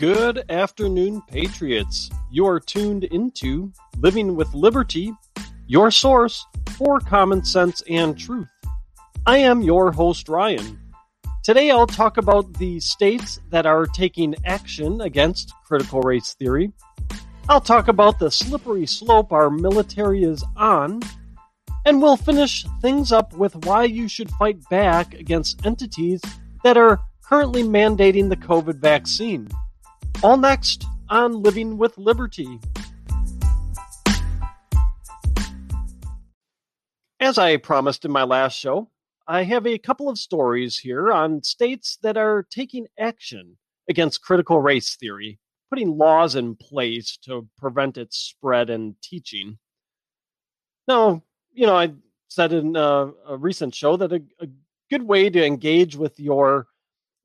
Good afternoon, Patriots. You are tuned into Living with Liberty, your source for common sense and truth. I am your host, Ryan. Today I'll talk about the states that are taking action against critical race theory. I'll talk about the slippery slope our military is on. And we'll finish things up with why you should fight back against entities that are currently mandating the COVID vaccine. All next on Living with Liberty. As I promised in my last show, I have a couple of stories here on states that are taking action against critical race theory, putting laws in place to prevent its spread and teaching. Now, you know, I said in a, a recent show that a, a good way to engage with your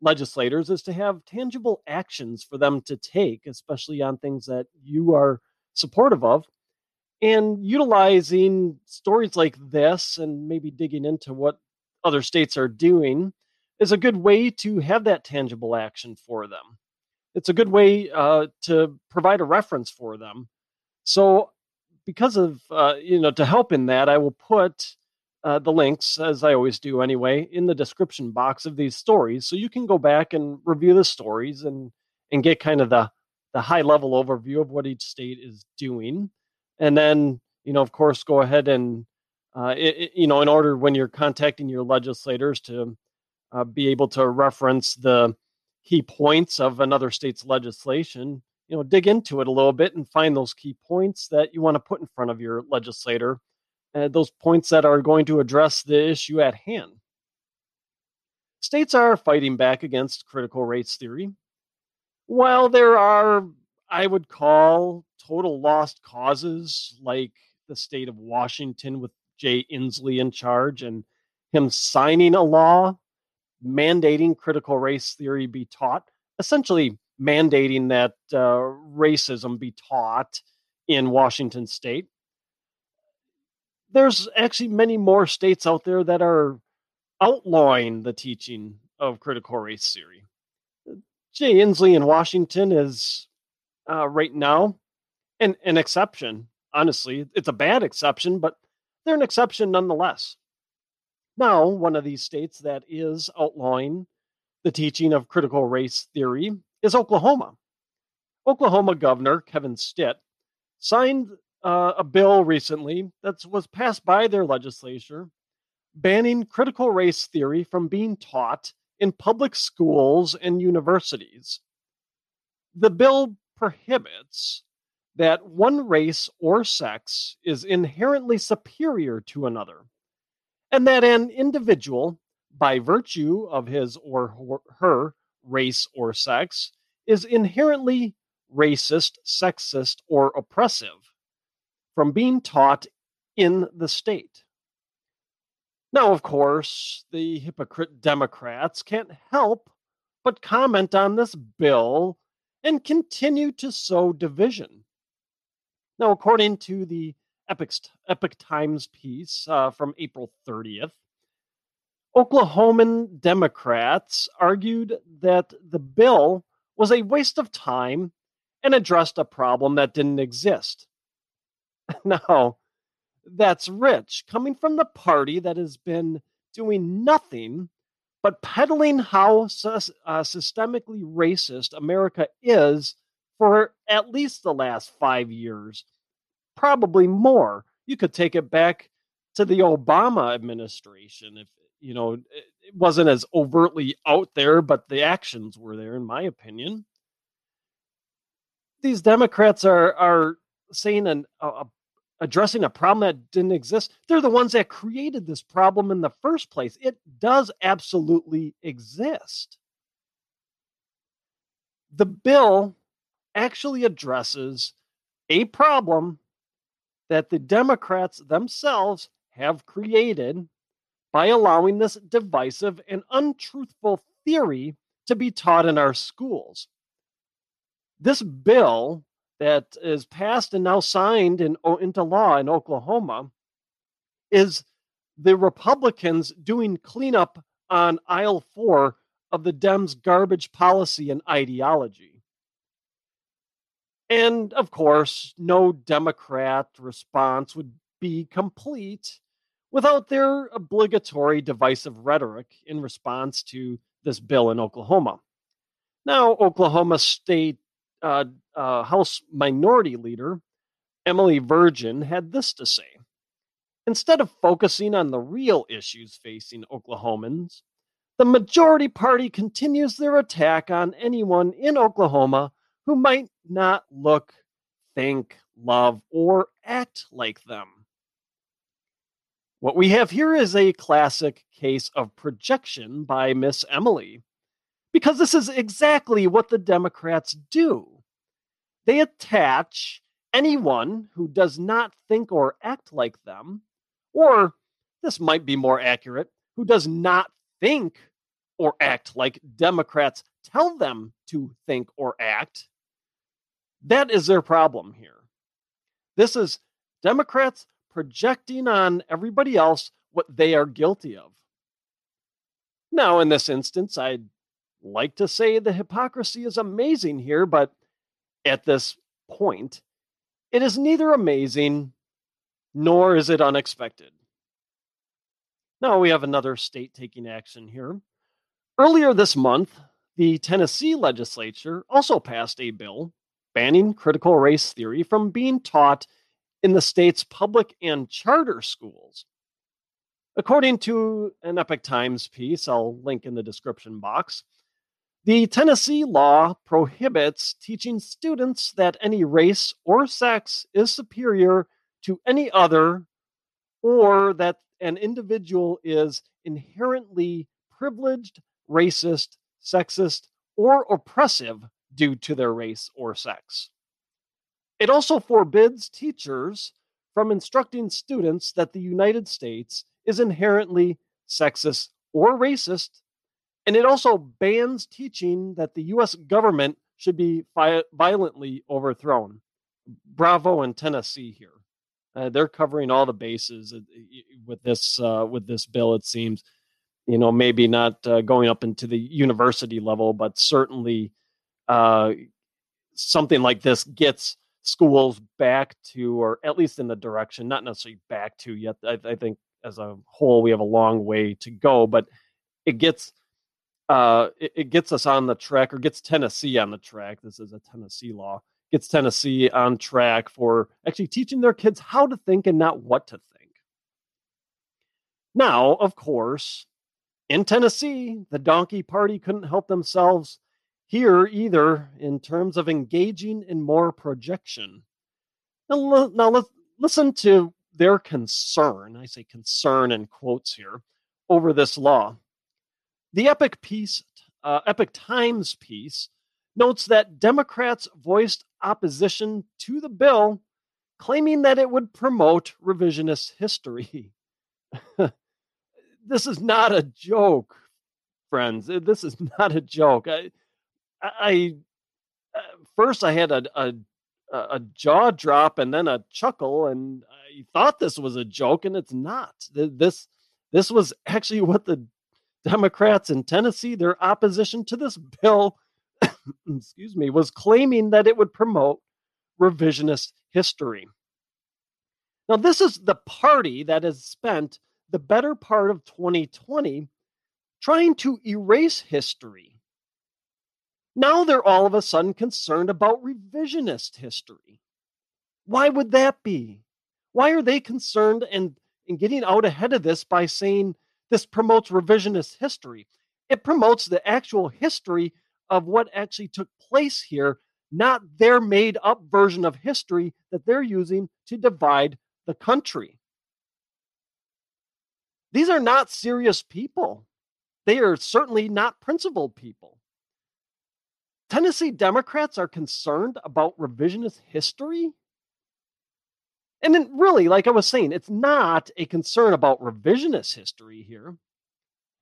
legislators is to have tangible actions for them to take, especially on things that you are supportive of. And utilizing stories like this and maybe digging into what other states are doing is a good way to have that tangible action for them. It's a good way uh, to provide a reference for them. So, because of, uh, you know, to help in that, I will put uh, the links, as I always do anyway, in the description box of these stories, so you can go back and review the stories and and get kind of the the high level overview of what each state is doing, and then you know, of course, go ahead and uh, it, you know, in order when you're contacting your legislators to uh, be able to reference the key points of another state's legislation, you know, dig into it a little bit and find those key points that you want to put in front of your legislator uh, those points that are going to address the issue at hand. States are fighting back against critical race theory. While there are, I would call, total lost causes like the state of Washington with Jay Inslee in charge and him signing a law mandating critical race theory be taught, essentially mandating that uh, racism be taught in Washington state there's actually many more states out there that are outlawing the teaching of critical race theory. Jay Inslee in Washington is uh, right now an, an exception. Honestly, it's a bad exception, but they're an exception nonetheless. Now, one of these states that is outlawing the teaching of critical race theory is Oklahoma. Oklahoma Governor Kevin Stitt signed uh, a bill recently that was passed by their legislature banning critical race theory from being taught in public schools and universities. The bill prohibits that one race or sex is inherently superior to another, and that an individual, by virtue of his or her race or sex, is inherently racist, sexist, or oppressive from being taught in the state. Now, of course, the hypocrite Democrats can't help but comment on this bill and continue to sow division. Now, according to the Epic, Epoch Times piece uh, from April 30th, Oklahoman Democrats argued that the bill was a waste of time and addressed a problem that didn't exist. now, that's rich coming from the party that has been doing nothing but peddling how uh, systemically racist America is for at least the last five years, probably more. You could take it back to the Obama administration if you know it wasn't as overtly out there, but the actions were there, in my opinion. These Democrats are are saying an, a, addressing a problem that didn't exist. They're the ones that created this problem in the first place. It does absolutely exist. The bill actually addresses a problem that the Democrats themselves have created by allowing this divisive and untruthful theory to be taught in our schools. This bill that is passed and now signed in, into law in Oklahoma is the Republicans doing cleanup on aisle four of the Dems' garbage policy and ideology. And of course, no Democrat response would be complete without their obligatory divisive rhetoric in response to this bill in Oklahoma. Now, Oklahoma State uh, uh, House Minority Leader Emily Virgin had this to say Instead of focusing on the real issues facing Oklahomans, the majority party continues their attack on anyone in Oklahoma who might not look, think, love, or act like them. What we have here is a classic case of projection by Miss Emily, because this is exactly what the Democrats do. They attach anyone who does not think or act like them, or this might be more accurate, who does not think or act like Democrats tell them to think or act. That is their problem here. This is Democrats projecting on everybody else what they are guilty of. Now, in this instance, I'd like to say the hypocrisy is amazing here, but at this point, it is neither amazing nor is it unexpected. Now we have another state taking action here. Earlier this month, the Tennessee legislature also passed a bill banning critical race theory from being taught in the state's public and charter schools. According to an Epoch Times piece, I'll link in the description box, the Tennessee law prohibits teaching students that any race or sex is superior to any other or that an individual is inherently privileged, racist, sexist, or oppressive due to their race or sex. It also forbids teachers from instructing students that the United States is inherently sexist or racist, and it also bans teaching that the US government should be violently overthrown. Bravo in Tennessee here. Uh, they're covering all the bases uh, with this uh, with this bill. It seems, you know, maybe not uh, going up into the university level, but certainly uh, something like this gets schools back to, or at least in the direction, not necessarily back to yet. I, I think as a whole, we have a long way to go, but it gets uh, it, it, gets us on the track, or gets Tennessee on the track. This is a Tennessee law gets Tennessee on track for actually teaching their kids how to think and not what to think. Now, of course, in Tennessee, the donkey party couldn't help themselves here either in terms of engaging in more projection. Now, now let's listen to their concern. I say concern in quotes here over this law. The epic piece, uh, Epoch Times piece, notes that Democrats voiced opposition to the bill, claiming that it would promote revisionist history. this is not a joke, friends. This is not a joke. I, I uh, first I had a, a a jaw drop and then a chuckle, and I thought this was a joke, and it's not. This this was actually what the Democrats in Tennessee, their opposition to this bill, excuse me, was claiming that it would promote revisionist history. Now, this is the party that has spent the better part of 2020 trying to erase history. Now they're all of a sudden concerned about revisionist history. Why would that be? Why are they concerned and, and getting out ahead of this by saying this promotes revisionist history? It promotes the actual history of what actually took place here, not their made up version of history that they're using to divide the country. These are not serious people. They are certainly not principled people. Tennessee Democrats are concerned about revisionist history. And then, really, like I was saying, it's not a concern about revisionist history here.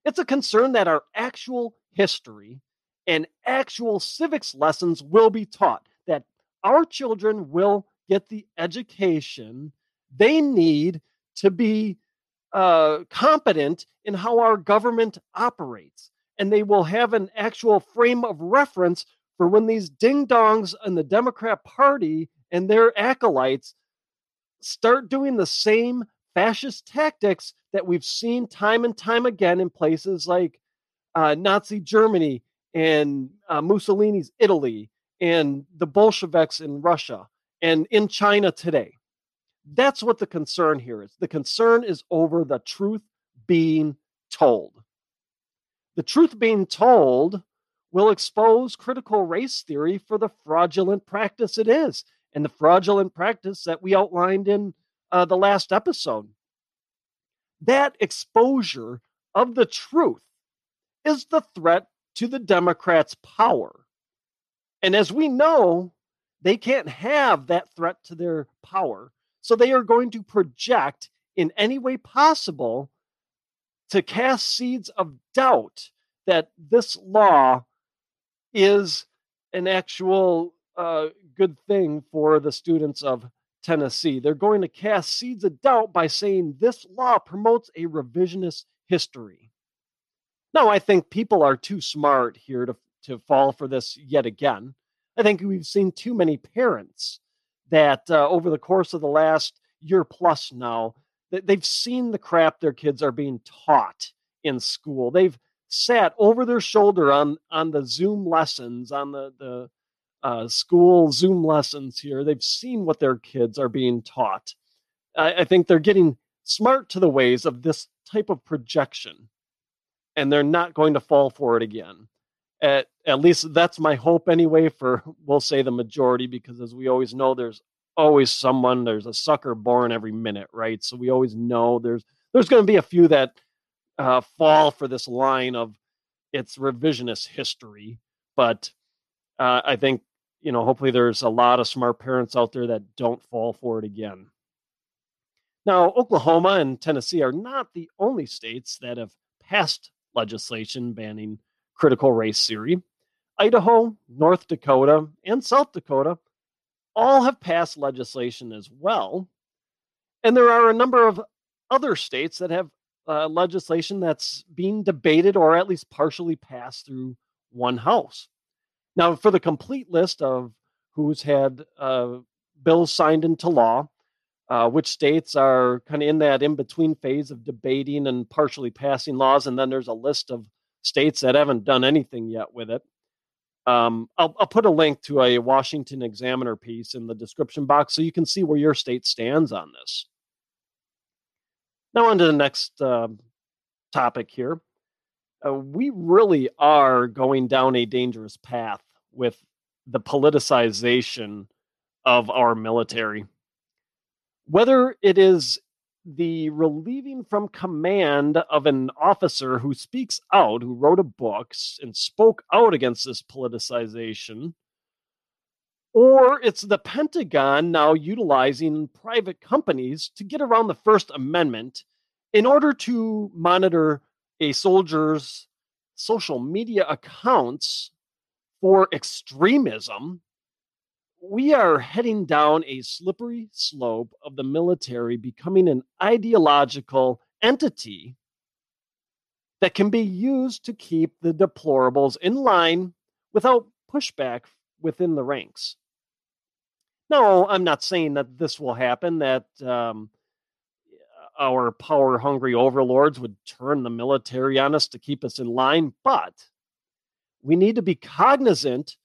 It's a concern that our actual history and actual civics lessons will be taught, that our children will get the education they need to be uh, competent in how our government operates. And they will have an actual frame of reference for when these ding dongs in the Democrat Party and their acolytes start doing the same fascist tactics that we've seen time and time again in places like uh, Nazi Germany and uh, Mussolini's Italy and the Bolsheviks in Russia and in China today. That's what the concern here is. The concern is over the truth being told. The truth being told will expose critical race theory for the fraudulent practice it is and the fraudulent practice that we outlined in uh, the last episode. That exposure of the truth is the threat to the Democrats' power. And as we know, they can't have that threat to their power. So they are going to project in any way possible to cast seeds of doubt that this law is an actual uh, good thing for the students of Tennessee. They're going to cast seeds of doubt by saying this law promotes a revisionist history. Now, I think people are too smart here to, to fall for this yet again. I think we've seen too many parents that uh, over the course of the last year plus now, that they've seen the crap their kids are being taught in school. They've sat over their shoulder on on the Zoom lessons, on the the uh, school Zoom lessons here. They've seen what their kids are being taught. I, I think they're getting smart to the ways of this type of projection, and they're not going to fall for it again. At, at least that's my hope anyway for we'll say the majority because as we always know there's always someone there's a sucker born every minute right so we always know there's there's going to be a few that uh, fall for this line of it's revisionist history but uh, i think you know, hopefully there's a lot of smart parents out there that don't fall for it again. Now, Oklahoma and Tennessee are not the only states that have passed legislation banning critical race theory. Idaho, North Dakota, and South Dakota all have passed legislation as well. And there are a number of other states that have uh, legislation that's being debated or at least partially passed through one house. Now, for the complete list of who's had uh, bills signed into law, uh, which states are kind of in that in between phase of debating and partially passing laws, and then there's a list of states that haven't done anything yet with it. Um, I'll, I'll, put a link to a Washington Examiner piece in the description box so you can see where your state stands on this. Now, on to the next uh, topic here uh, we really are going down a dangerous path with the politicization of our military. Whether it is the relieving from command of an officer who speaks out, who wrote a book and spoke out against this politicization, or it's the Pentagon now utilizing private companies to get around the First Amendment in order to monitor a soldier's social media accounts for extremism, we are heading down a slippery slope of the military becoming an ideological entity that can be used to keep the deplorables in line without pushback within the ranks. No, I'm not saying that this will happen, that um, our power hungry overlords would turn the military on us to keep us in line, but we need to be cognizant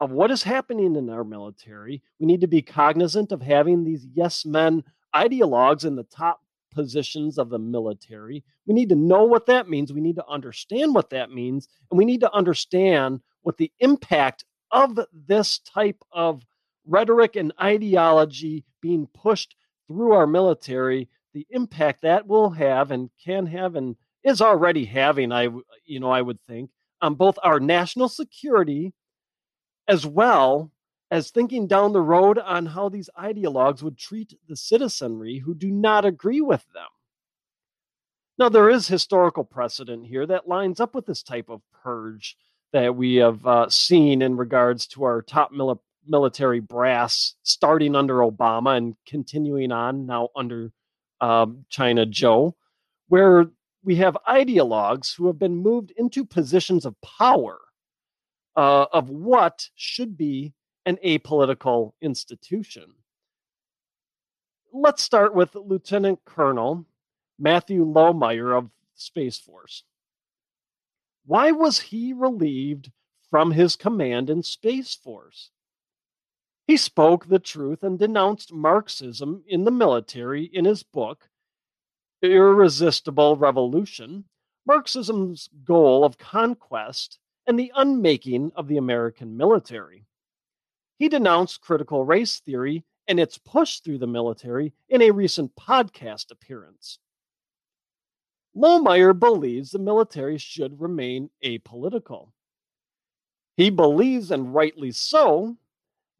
of what is happening in our military. We need to be cognizant of having these yes men ideologues in the top positions of the military. We need to know what that means. We need to understand what that means. And we need to understand what the impact of this type of rhetoric and ideology being pushed through our military the impact that will have and can have and is already having i you know i would think on both our national security as well as thinking down the road on how these ideologues would treat the citizenry who do not agree with them. Now there is historical precedent here that lines up with this type of purge that we have uh, seen in regards to our top mili- military brass starting under obama and continuing on now under um, China Joe, where we have ideologues who have been moved into positions of power uh, of what should be an apolitical institution. Let's start with Lieutenant Colonel Matthew Lohmeier of Space Force. Why was he relieved from his command in Space Force? He spoke the truth and denounced Marxism in the military in his book, Irresistible Revolution Marxism's Goal of Conquest and the Unmaking of the American Military. He denounced critical race theory and its push through the military in a recent podcast appearance. Lohmeier believes the military should remain apolitical. He believes, and rightly so,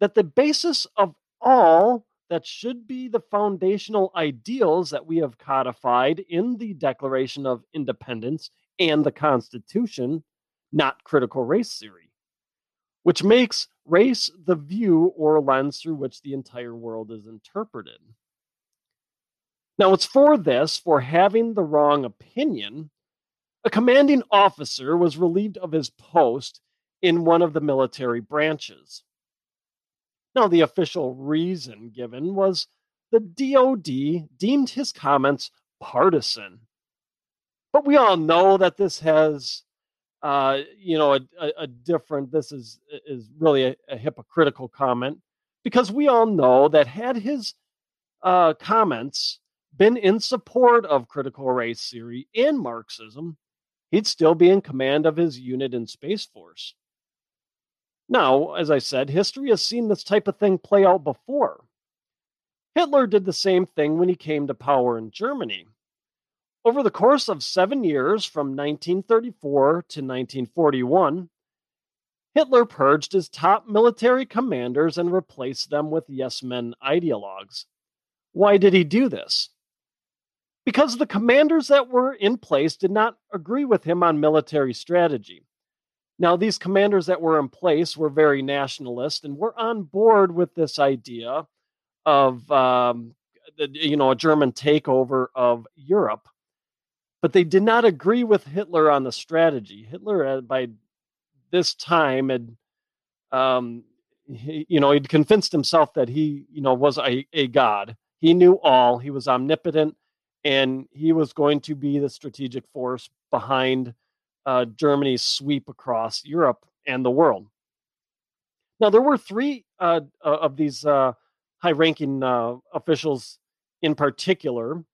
that the basis of all that should be the foundational ideals that we have codified in the Declaration of Independence and the Constitution, not critical race theory, which makes race the view or lens through which the entire world is interpreted. Now, it's for this, for having the wrong opinion, a commanding officer was relieved of his post in one of the military branches. Now, the official reason given was the DoD deemed his comments partisan. But we all know that this has, uh, you know, a, a, a, different. This is is really a, a, hypocritical comment because we all know that had his uh, comments been in support of critical race theory and Marxism, he'd still be in command of his unit in Space Force. Now, as I said, history has seen this type of thing play out before. Hitler did the same thing when he came to power in Germany. Over the course of seven years, from 1934 to 1941, Hitler purged his top military commanders and replaced them with yes men ideologues. Why did he do this? because the commanders that were in place did not agree with him on military strategy. Now, these commanders that were in place were very nationalist and were on board with this idea of, um, you know, a German takeover of Europe, but they did not agree with Hitler on the strategy. Hitler, by this time, had, um, he, you know, he'd convinced himself that he, you know, was a, a god. He knew all. He was omnipotent and he was going to be the strategic force behind uh, Germany's sweep across Europe and the world. Now, there were three uh, of these uh, high ranking uh, officials in particular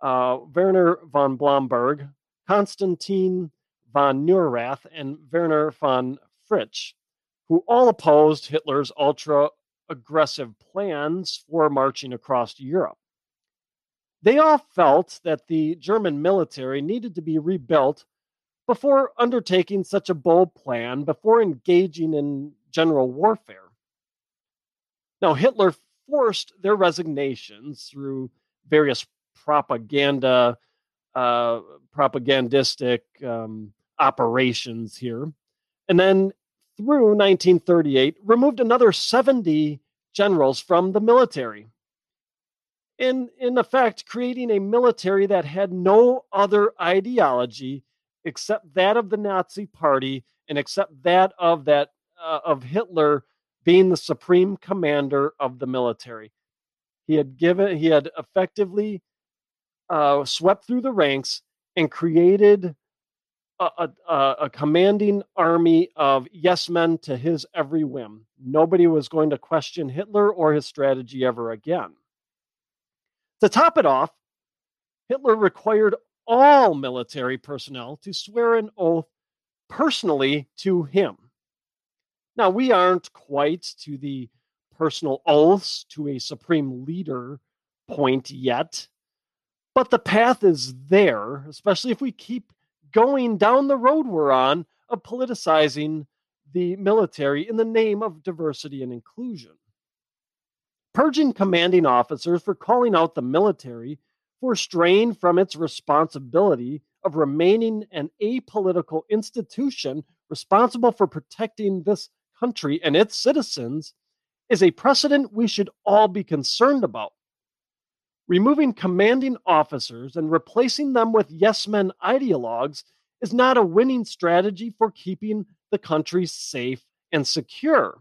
uh, Werner von Blomberg, Konstantin von Neurath, and Werner von Fritsch, who all opposed Hitler's ultra aggressive plans for marching across Europe. They all felt that the German military needed to be rebuilt before undertaking such a bold plan, before engaging in general warfare. Now, Hitler forced their resignations through various propaganda, uh, propagandistic um, operations here. And then through 1938, removed another 70 generals from the military in in effect creating a military that had no other ideology except that of the Nazi party and except that of that uh, of Hitler being the supreme commander of the military. He had given he had effectively uh, swept through the ranks and created a, a, a, commanding army of yes men to his every whim. Nobody was going to question Hitler or his strategy ever again. To top it off, Hitler required all military personnel to swear an oath personally to him. Now, we aren't quite to the personal oaths to a supreme leader point yet, but the path is there, especially if we keep going down the road we're on of politicizing the military in the name of diversity and inclusion purging commanding officers for calling out the military for straying from its responsibility of remaining an apolitical institution responsible for protecting this country and its citizens is a precedent we should all be concerned about. Removing commanding officers and replacing them with yes men ideologues is not a winning strategy for keeping the country safe and secure.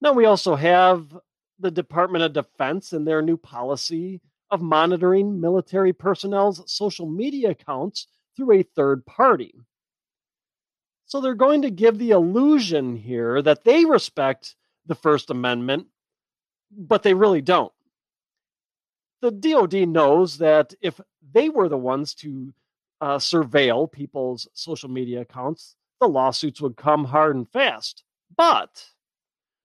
Now, we also have the Department of Defense and their new policy of monitoring military personnel's social media accounts through a third party. So they're going to give the illusion here that they respect the First Amendment, but they really don't. The DoD knows that if they were the ones to uh, surveil people's social media accounts, the lawsuits would come hard and fast. But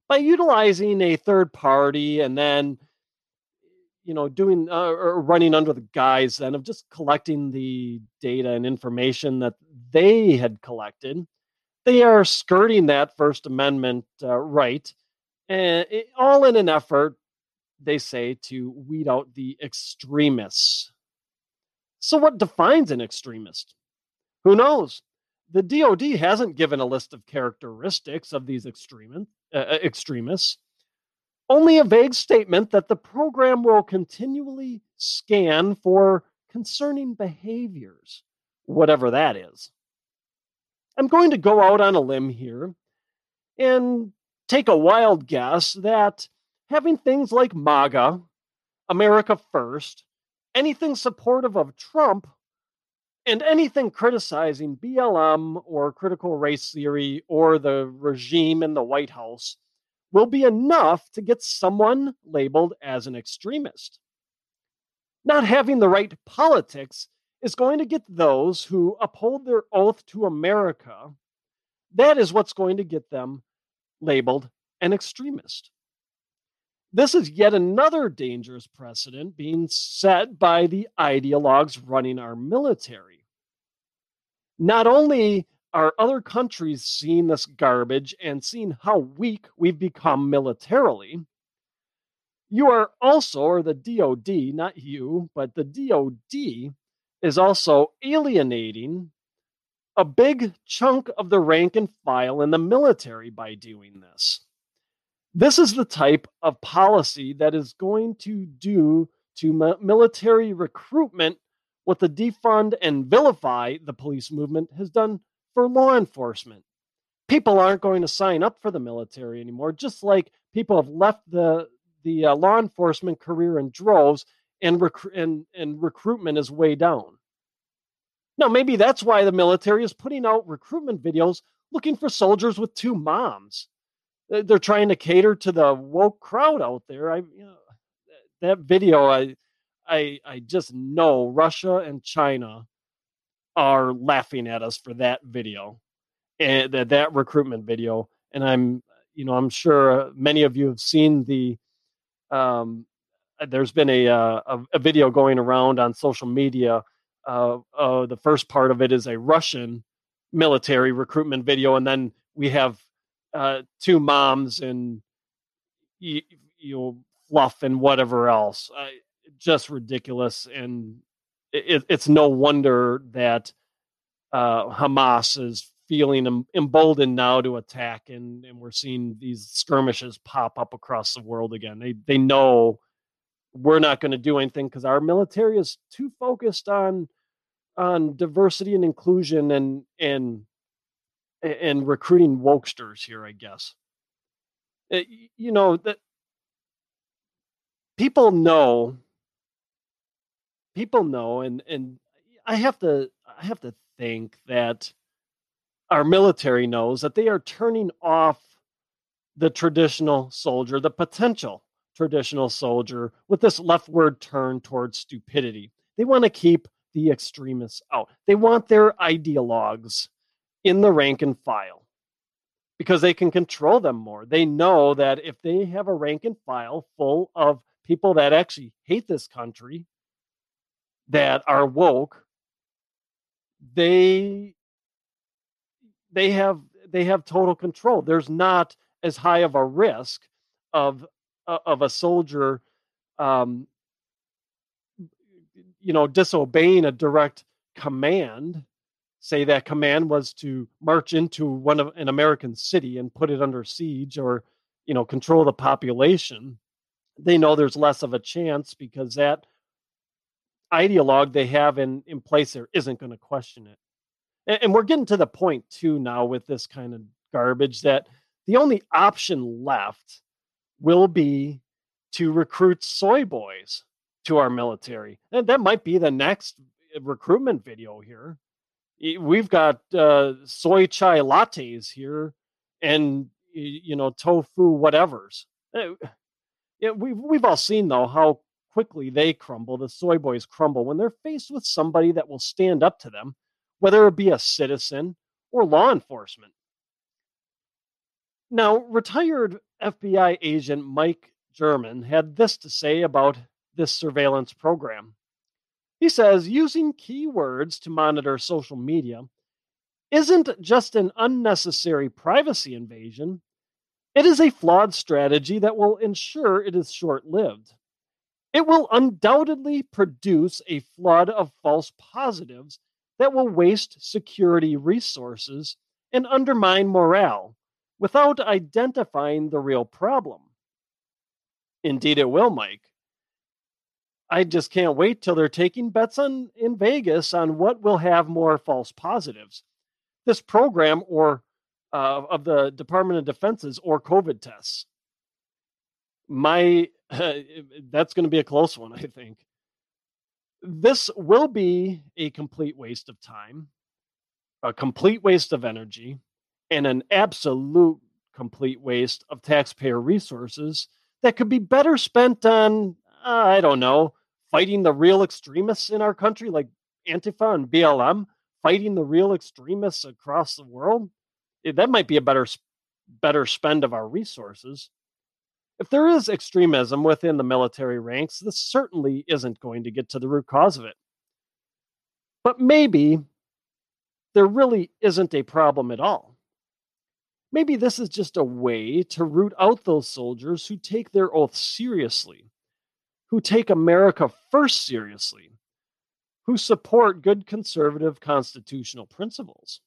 by utilizing a third party and then you know doing uh, or running under the guise then of just collecting the data and information that they had collected they are skirting that first amendment uh, right and it, all in an effort they say to weed out the extremists. So what defines an extremist? Who knows? The DoD hasn't given a list of characteristics of these extremists, uh, uh, extremists, only a vague statement that the program will continually scan for concerning behaviors, whatever that is. I'm going to go out on a limb here and take a wild guess that having things like MAGA, America First, anything supportive of Trump and anything criticizing BLM or critical race theory or the regime in the White House will be enough to get someone labeled as an extremist. Not having the right politics is going to get those who uphold their oath to America. That is what's going to get them labeled an extremist. This is yet another dangerous precedent being set by the ideologues running our military not only are other countries seeing this garbage and seeing how weak we've become militarily, you are also, or the DOD, not you, but the DOD is also alienating a big chunk of the rank and file in the military by doing this. This is the type of policy that is going to do to military recruitment what the defund and vilify the police movement has done for law enforcement. People aren't going to sign up for the military anymore, just like people have left the the uh, law enforcement career in droves, and, rec- and and recruitment is way down. Now, maybe that's why the military is putting out recruitment videos looking for soldiers with two moms. They're trying to cater to the woke crowd out there. I, you know, that video, I I I just know Russia and China are laughing at us for that video and that that recruitment video. And I'm you know I'm sure many of you have seen the um, there's been a, uh, a, a video going around on social media. Uh, uh, the first part of it is a Russian military recruitment video, and then we have uh, two moms and you, you know fluff and whatever else just ridiculous, and it, it's no wonder that uh, Hamas is feeling emboldened now to attack, and, and we're seeing these skirmishes pop up across the world again. They they know we're not going to do anything because our military is too focused on on diversity and inclusion and and and recruiting wokesters here, I guess. It, you know that people know people know and and I have to I have to think that our military knows that they are turning off the traditional soldier, the potential traditional soldier with this leftward turn towards stupidity. They want to keep the extremists out. They want their ideologues in the rank and file because they can control them more. They know that if they have a rank and file full of people that actually hate this country that are woke they they have they have total control. There's not as high of a risk of of a soldier um you know disobeying a direct command. Say that command was to march into one of an american city and put it under siege or you know control the population they know there's less of a chance because that ideologue they have in, in place there isn't going to question it. And, and we're getting to the point too now with this kind of garbage that the only option left will be to recruit soy boys to our military. And that might be the next uh, recruitment video here. We've got uh, soy chai lattes here and, you know, tofu whatevers. Yeah, we've, we've all seen, though, how quickly they crumble, the soy boys crumble, when they're faced with somebody that will stand up to them, whether it be a citizen or law enforcement. Now, retired FBI agent Mike German had this to say about this surveillance program. He says using keywords to monitor social media isn't just an unnecessary privacy invasion, it is a flawed strategy that will ensure it is short lived. It will undoubtedly produce a flood of false positives that will waste security resources and undermine morale without identifying the real problem. Indeed, it will, Mike. I just can't wait till they're taking bets on in Vegas on what will have more false positives. This program or uh, of the Department of Defense's or COVID tests. My uh, that's going to be a close one, I think. This will be a complete waste of time, a complete waste of energy, and an absolute complete waste of taxpayer resources that could be better spent on, uh, I don't know, fighting the real extremists in our country, like Antifa and BLM, fighting the real extremists across the world. That might be a better better spend of our resources. If there is extremism within the military ranks, this certainly isn't going to get to the root cause of it. But maybe there really isn't a problem at all. Maybe this is just a way to root out those soldiers who take their oath seriously, who take America first seriously, who support good conservative constitutional principles.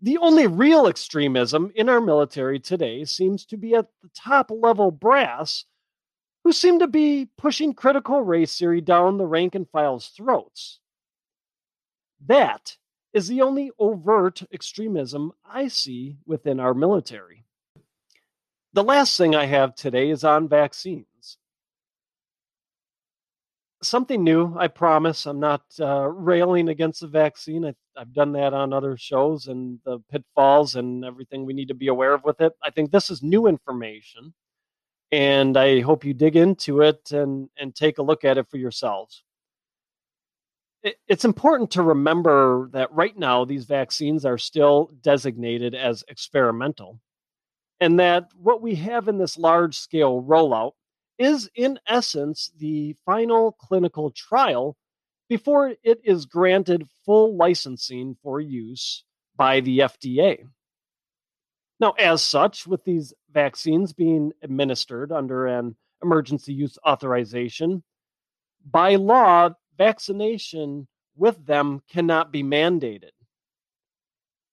The only real extremism in our military today seems to be at the top level brass, who seem to be pushing critical race theory down the rank and file's throats. That is the only overt extremism I see within our military. The last thing I have today is on vaccines. Something new, I promise. I'm not uh, railing against the vaccine. I, I've done that on other shows and the pitfalls and everything we need to be aware of with it. I think this is new information, and I hope you dig into it and, and take a look at it for yourselves it's important to remember that right now these vaccines are still designated as experimental and that what we have in this large scale rollout is in essence the final clinical trial before it is granted full licensing for use by the FDA. Now, as such, with these vaccines being administered under an emergency use authorization, by law, vaccination with them cannot be mandated.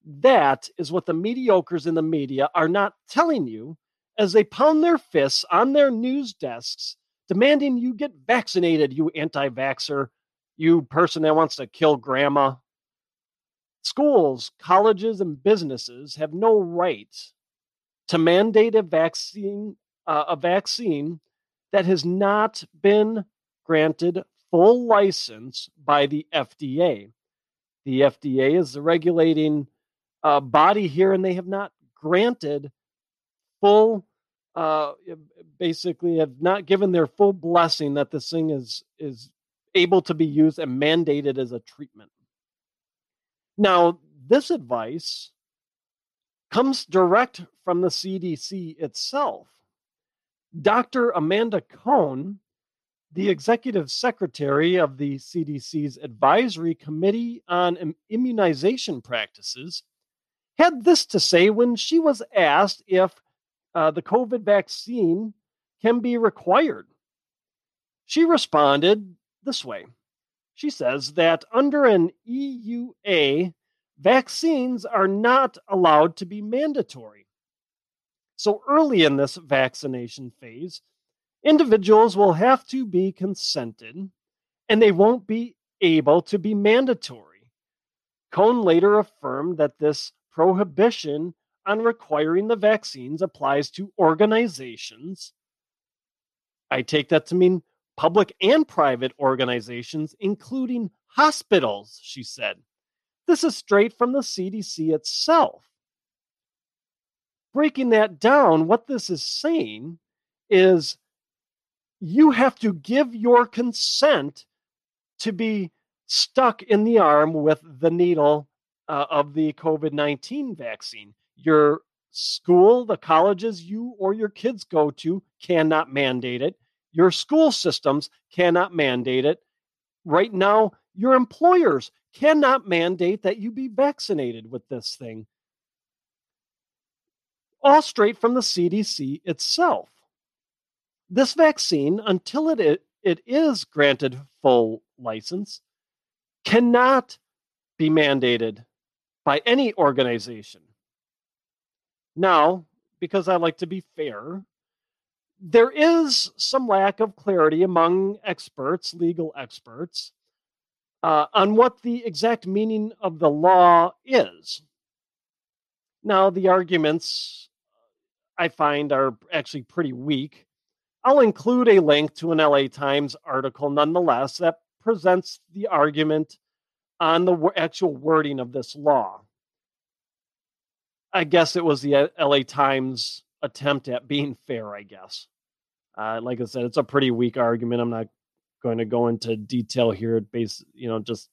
That is what the mediocres in the media are not telling you as they pound their fists on their news desks, demanding you get vaccinated, you anti vaxxer, you person that wants to kill grandma. Schools, colleges, and businesses have no right to mandate a vaccine, uh, a vaccine that has not been granted full license by the FDA. The FDA is the regulating uh, body here, and they have not granted full, uh, basically, have not given their full blessing that this thing is is able to be used and mandated as a treatment. Now, this advice comes direct from the CDC itself. Dr. Amanda Cohn the executive secretary of the CDC's Advisory Committee on Immunization Practices had this to say when she was asked if uh, the COVID vaccine can be required. She responded this way She says that under an EUA, vaccines are not allowed to be mandatory. So early in this vaccination phase, individuals will have to be consented and they won't be able to be mandatory. Cohn later affirmed that this prohibition on requiring the vaccines applies to organizations. I take that to mean public and private organizations, including hospitals, she said. This is straight from the CDC itself. Breaking that down, what this is saying is you have to give your consent to be stuck in the arm with the needle uh, of the COVID 19 vaccine. Your school, the colleges you or your kids go to cannot mandate it. Your school systems cannot mandate it. Right now, your employers cannot mandate that you be vaccinated with this thing. All straight from the CDC itself. This vaccine, until it, it, is granted full license, cannot be mandated by any organization. Now, because I like to be fair, there is some lack of clarity among experts, legal experts, uh, on what the exact meaning of the law is. Now, the arguments I find are actually pretty weak. I'll include a link to an LA Times article nonetheless that presents the argument on the actual wording of this law. I guess it was the LA Times attempt at being fair, I guess. Uh, like I said, it's a pretty weak argument. I'm not going to go into detail here, base, you know, just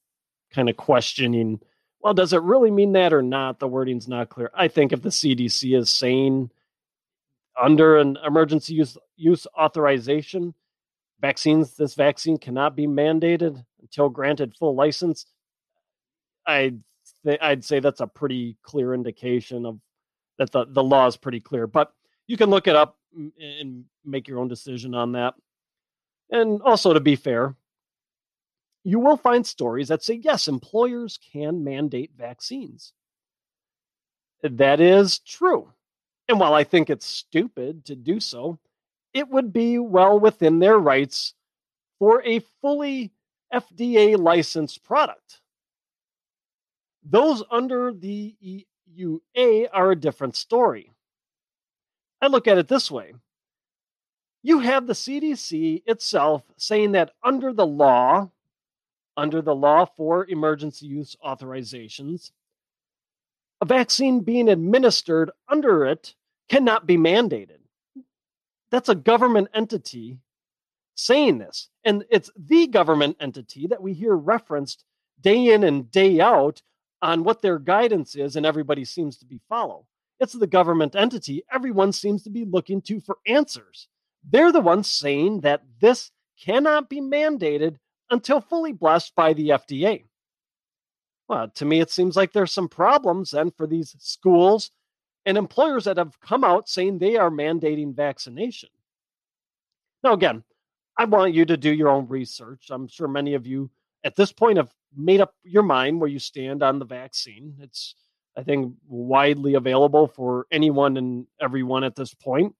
kind of questioning, well, does it really mean that or not? The wording's not clear. I think if the CDC is saying under an emergency use, use authorization, vaccines, this vaccine cannot be mandated until granted full license. I'd I'd say that's a pretty clear indication of that the, the law is pretty clear. But you can look it up and make your own decision on that. And also to be fair, you will find stories that say yes, employers can mandate vaccines. That is true. And while I think it's stupid to do so, it would be well within their rights for a fully FDA licensed product. Those under the EUA are a different story. I look at it this way you have the CDC itself saying that under the law, under the law for emergency use authorizations, a vaccine being administered under it cannot be mandated. That's a government entity saying this. And it's the government entity that we hear referenced day in and day out on what their guidance is, and everybody seems to be follow. It's the government entity everyone seems to be looking to for answers. They're the ones saying that this cannot be mandated until fully blessed by the FDA. Well, to me, it seems like there's some problems then for these schools and employers that have come out saying they are mandating vaccination. Now, again, I want you to do your own research. I'm sure many of you at this point have made up your mind where you stand on the vaccine. It's, I think, widely available for anyone and everyone at this point.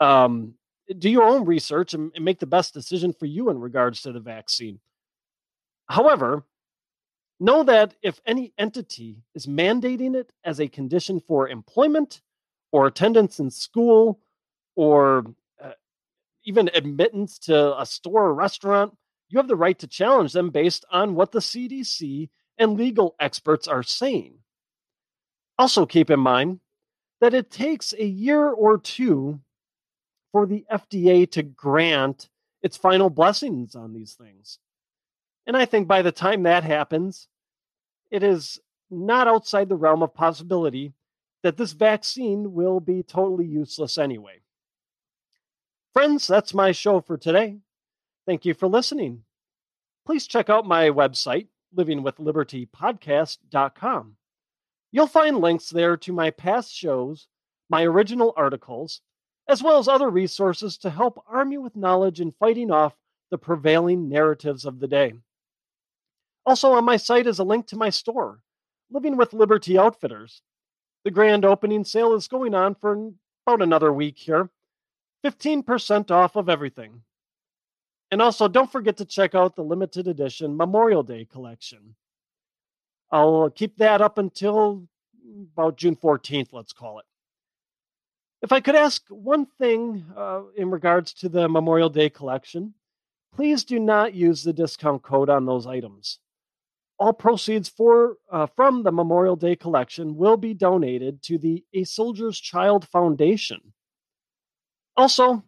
Um, do your own research and, and make the best decision for you in regards to the vaccine. However, know that if any entity is mandating it as a condition for employment or attendance in school or uh, even admittance to a store or restaurant, you have the right to challenge them based on what the CDC and legal experts are saying. Also, keep in mind that it takes a year or two for the FDA to grant its final blessings on these things. And I think by the time that happens, it is not outside the realm of possibility that this vaccine will be totally useless anyway. Friends, that's my show for today. Thank you for listening. Please check out my website, livingwithlibertypodcast.com. You'll find links there to my past shows, my original articles, as well as other resources to help arm you with knowledge in fighting off the prevailing narratives of the day. Also, on my site is a link to my store, Living with Liberty Outfitters. The grand opening sale is going on for about another week here. 15% off of everything. And also, don't forget to check out the limited edition Memorial Day collection. I'll keep that up until about June 14th, let's call it. If I could ask one thing uh, in regards to the Memorial Day collection, please do not use the discount code on those items. All proceeds for uh, from the Memorial Day collection will be donated to the A Soldier's Child Foundation. Also,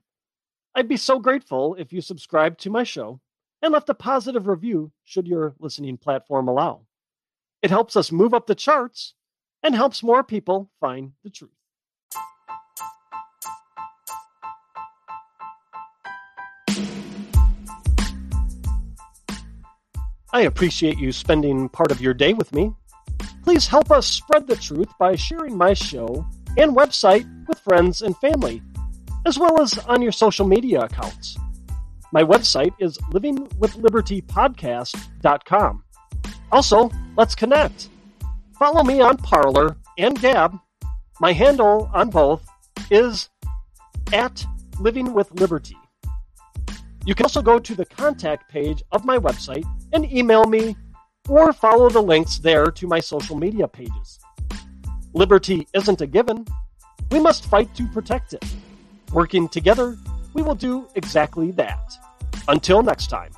I'd be so grateful if you subscribed to my show and left a positive review should your listening platform allow. It helps us move up the charts and helps more people find the truth. I appreciate you spending part of your day with me. Please help us spread the truth by sharing my show and website with friends and family, as well as on your social media accounts. My website is livingwithlibertypodcast.com. Also, let's connect. Follow me on Parler and Gab. My handle on both is at Living with Liberty. You can also go to the contact page of my website and email me or follow the links there to my social media pages. Liberty isn't a given. We must fight to protect it. Working together, we will do exactly that. Until next time.